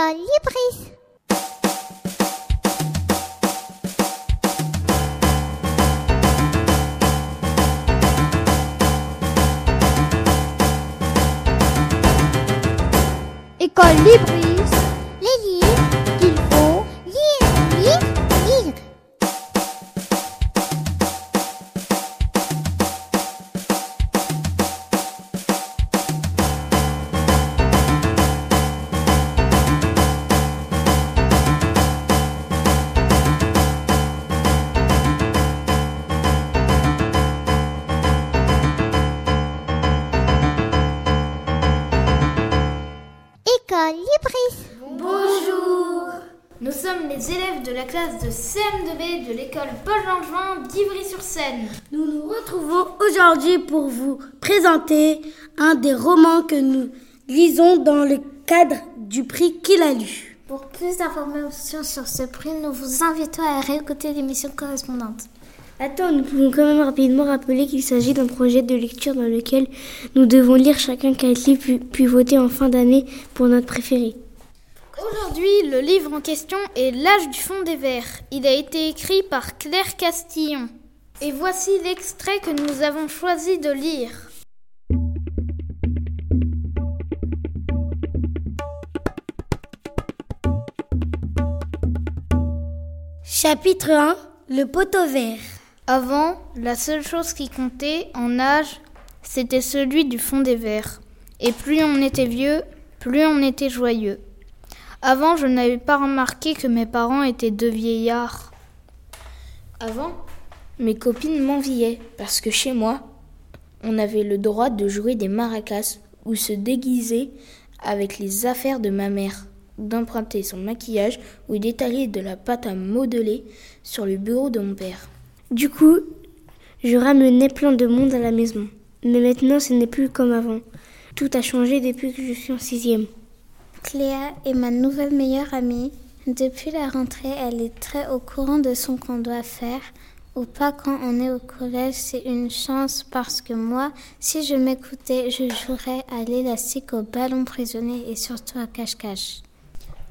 École Libris. École Libris. Nous sommes les élèves de la classe de CM2B de l'école Paul Langevin d'Ivry-sur-Seine. Nous nous retrouvons aujourd'hui pour vous présenter un des romans que nous lisons dans le cadre du prix qu'il a lu. Pour plus d'informations sur ce prix, nous vous invitons à réécouter l'émission correspondante. Attends, nous pouvons quand même rapidement rappeler qu'il s'agit d'un projet de lecture dans lequel nous devons lire chacun quatre livres puis, puis voter en fin d'année pour notre préféré. Aujourd'hui, le livre en question est L'âge du fond des vers. Il a été écrit par Claire Castillon. Et voici l'extrait que nous avons choisi de lire. Chapitre 1 Le poteau vert. Avant, la seule chose qui comptait en âge, c'était celui du fond des vers. Et plus on était vieux, plus on était joyeux. Avant, je n'avais pas remarqué que mes parents étaient deux vieillards. Avant, mes copines m'enviaient parce que chez moi, on avait le droit de jouer des maracas ou se déguiser avec les affaires de ma mère, d'emprunter son maquillage ou d'étaler de la pâte à modeler sur le bureau de mon père. Du coup, je ramenais plein de monde à la maison. Mais maintenant, ce n'est plus comme avant. Tout a changé depuis que je suis en sixième. Cléa est ma nouvelle meilleure amie. Depuis la rentrée, elle est très au courant de ce qu'on doit faire ou pas quand on est au collège. C'est une chance parce que moi, si je m'écoutais, je jouerais à l'élastique, au ballon prisonnier et surtout à cache-cache.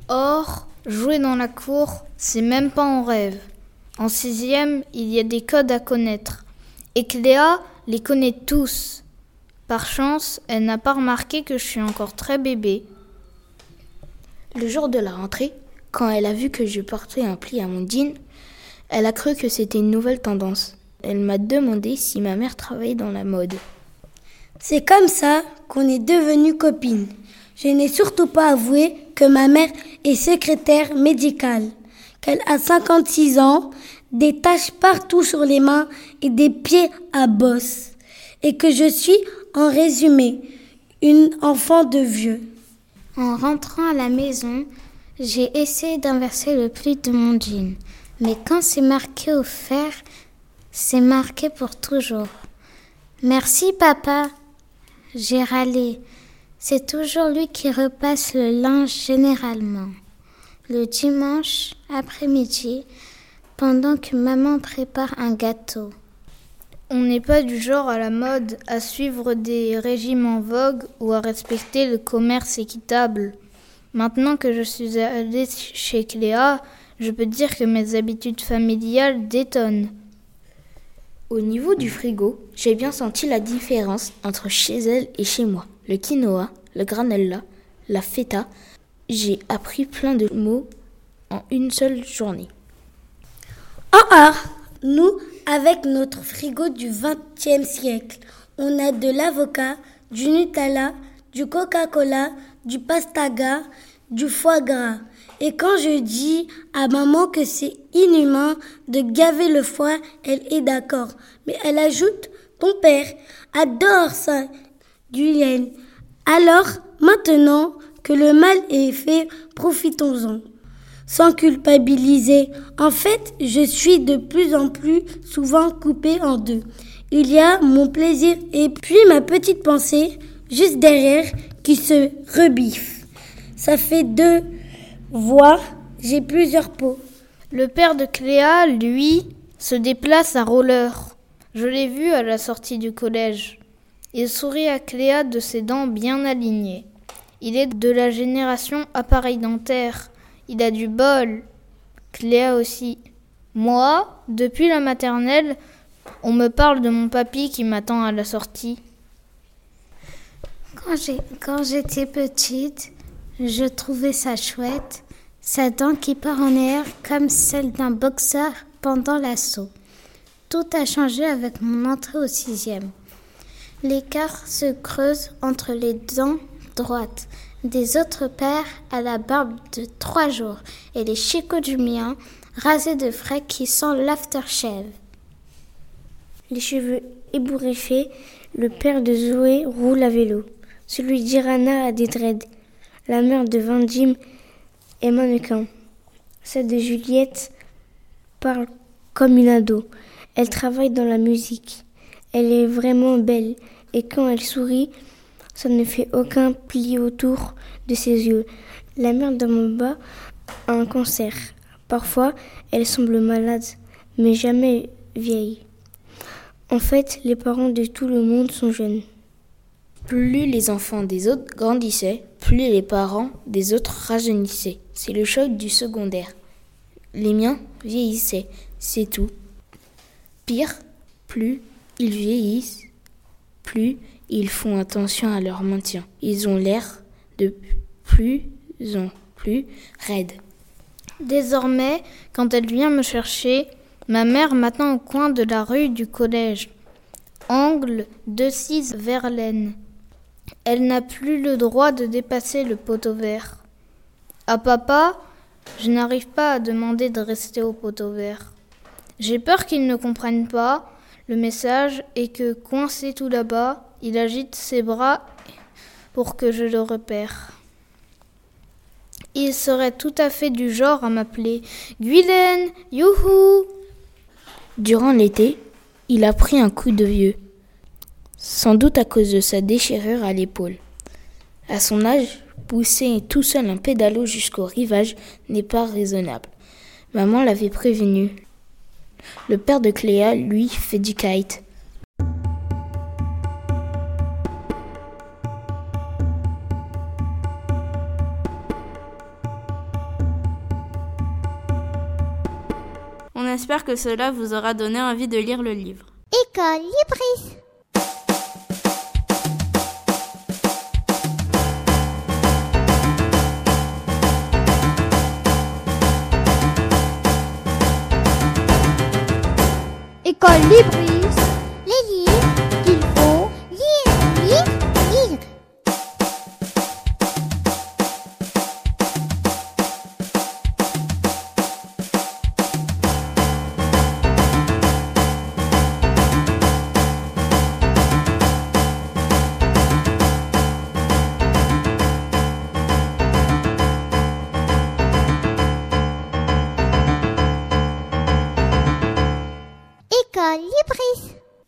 Or, jouer dans la cour, c'est même pas en rêve. En sixième, il y a des codes à connaître. Et Cléa les connaît tous. Par chance, elle n'a pas remarqué que je suis encore très bébé. Le jour de la rentrée, quand elle a vu que je portais un pli à mon jean, elle a cru que c'était une nouvelle tendance. Elle m'a demandé si ma mère travaillait dans la mode. C'est comme ça qu'on est devenues copines. Je n'ai surtout pas avoué que ma mère est secrétaire médicale, qu'elle a 56 ans, des taches partout sur les mains et des pieds à bosse, et que je suis, en résumé, une enfant de vieux. En rentrant à la maison, j'ai essayé d'inverser le pli de mon jean. Mais quand c'est marqué au fer, c'est marqué pour toujours. Merci papa. J'ai râlé. C'est toujours lui qui repasse le linge généralement. Le dimanche après-midi, pendant que maman prépare un gâteau. On n'est pas du genre à la mode à suivre des régimes en vogue ou à respecter le commerce équitable. Maintenant que je suis allée chez Cléa, je peux dire que mes habitudes familiales détonnent. Au niveau du frigo, j'ai bien senti la différence entre chez elle et chez moi. Le quinoa, le granella, la feta, j'ai appris plein de mots en une seule journée. Ah ah Nous, avec notre frigo du XXe siècle, on a de l'avocat, du Nutella, du Coca-Cola, du pastaga, du foie gras. Et quand je dis à maman que c'est inhumain de gaver le foie, elle est d'accord. Mais elle ajoute, ton père adore ça, du lait. Alors, maintenant que le mal est fait, profitons-en. Sans culpabiliser. En fait, je suis de plus en plus souvent coupée en deux. Il y a mon plaisir et puis ma petite pensée juste derrière qui se rebiffe. Ça fait deux voix, j'ai plusieurs peaux. Le père de Cléa, lui, se déplace à roller. Je l'ai vu à la sortie du collège. Il sourit à Cléa de ses dents bien alignées. Il est de la génération appareil dentaire. Il a du bol. Cléa aussi. Moi, depuis la maternelle, on me parle de mon papy qui m'attend à la sortie. Quand j'étais petite, je trouvais ça chouette, sa dent qui part en air comme celle d'un boxeur pendant l'assaut. Tout a changé avec mon entrée au sixième. L'écart se creuse entre les dents droites des autres pères à la barbe de trois jours et les chicots du mien rasés de frais qui sent l'aftershave. Les cheveux ébouriffés, le père de Zoé roule à vélo. Celui d'Irana a des dreads. La mère de Vandim est mannequin. Celle de Juliette parle comme une ado. Elle travaille dans la musique. Elle est vraiment belle et quand elle sourit, ça ne fait aucun pli autour de ses yeux. La mère de a un cancer. Parfois, elle semble malade, mais jamais vieille. En fait, les parents de tout le monde sont jeunes. Plus les enfants des autres grandissaient, plus les parents des autres rajeunissaient. C'est le choc du secondaire. Les miens vieillissaient, c'est tout. Pire, plus ils vieillissent, plus ils font attention à leur maintien. Ils ont l'air de plus en plus raides. Désormais, quand elle vient me chercher, ma mère m'attend au coin de la rue du collège, angle de 6 Verlaine. Elle n'a plus le droit de dépasser le poteau vert. À papa, je n'arrive pas à demander de rester au poteau vert. J'ai peur qu'il ne comprenne pas le message et que, coincé tout là-bas, il agite ses bras pour que je le repère. Il serait tout à fait du genre à m'appeler Guylaine, youhou Durant l'été, il a pris un coup de vieux, sans doute à cause de sa déchirure à l'épaule. À son âge, pousser tout seul un pédalo jusqu'au rivage n'est pas raisonnable. Maman l'avait prévenu. Le père de Cléa, lui, fait du kite. On espère que cela vous aura donné envie de lire le livre. École Libris. École Libris.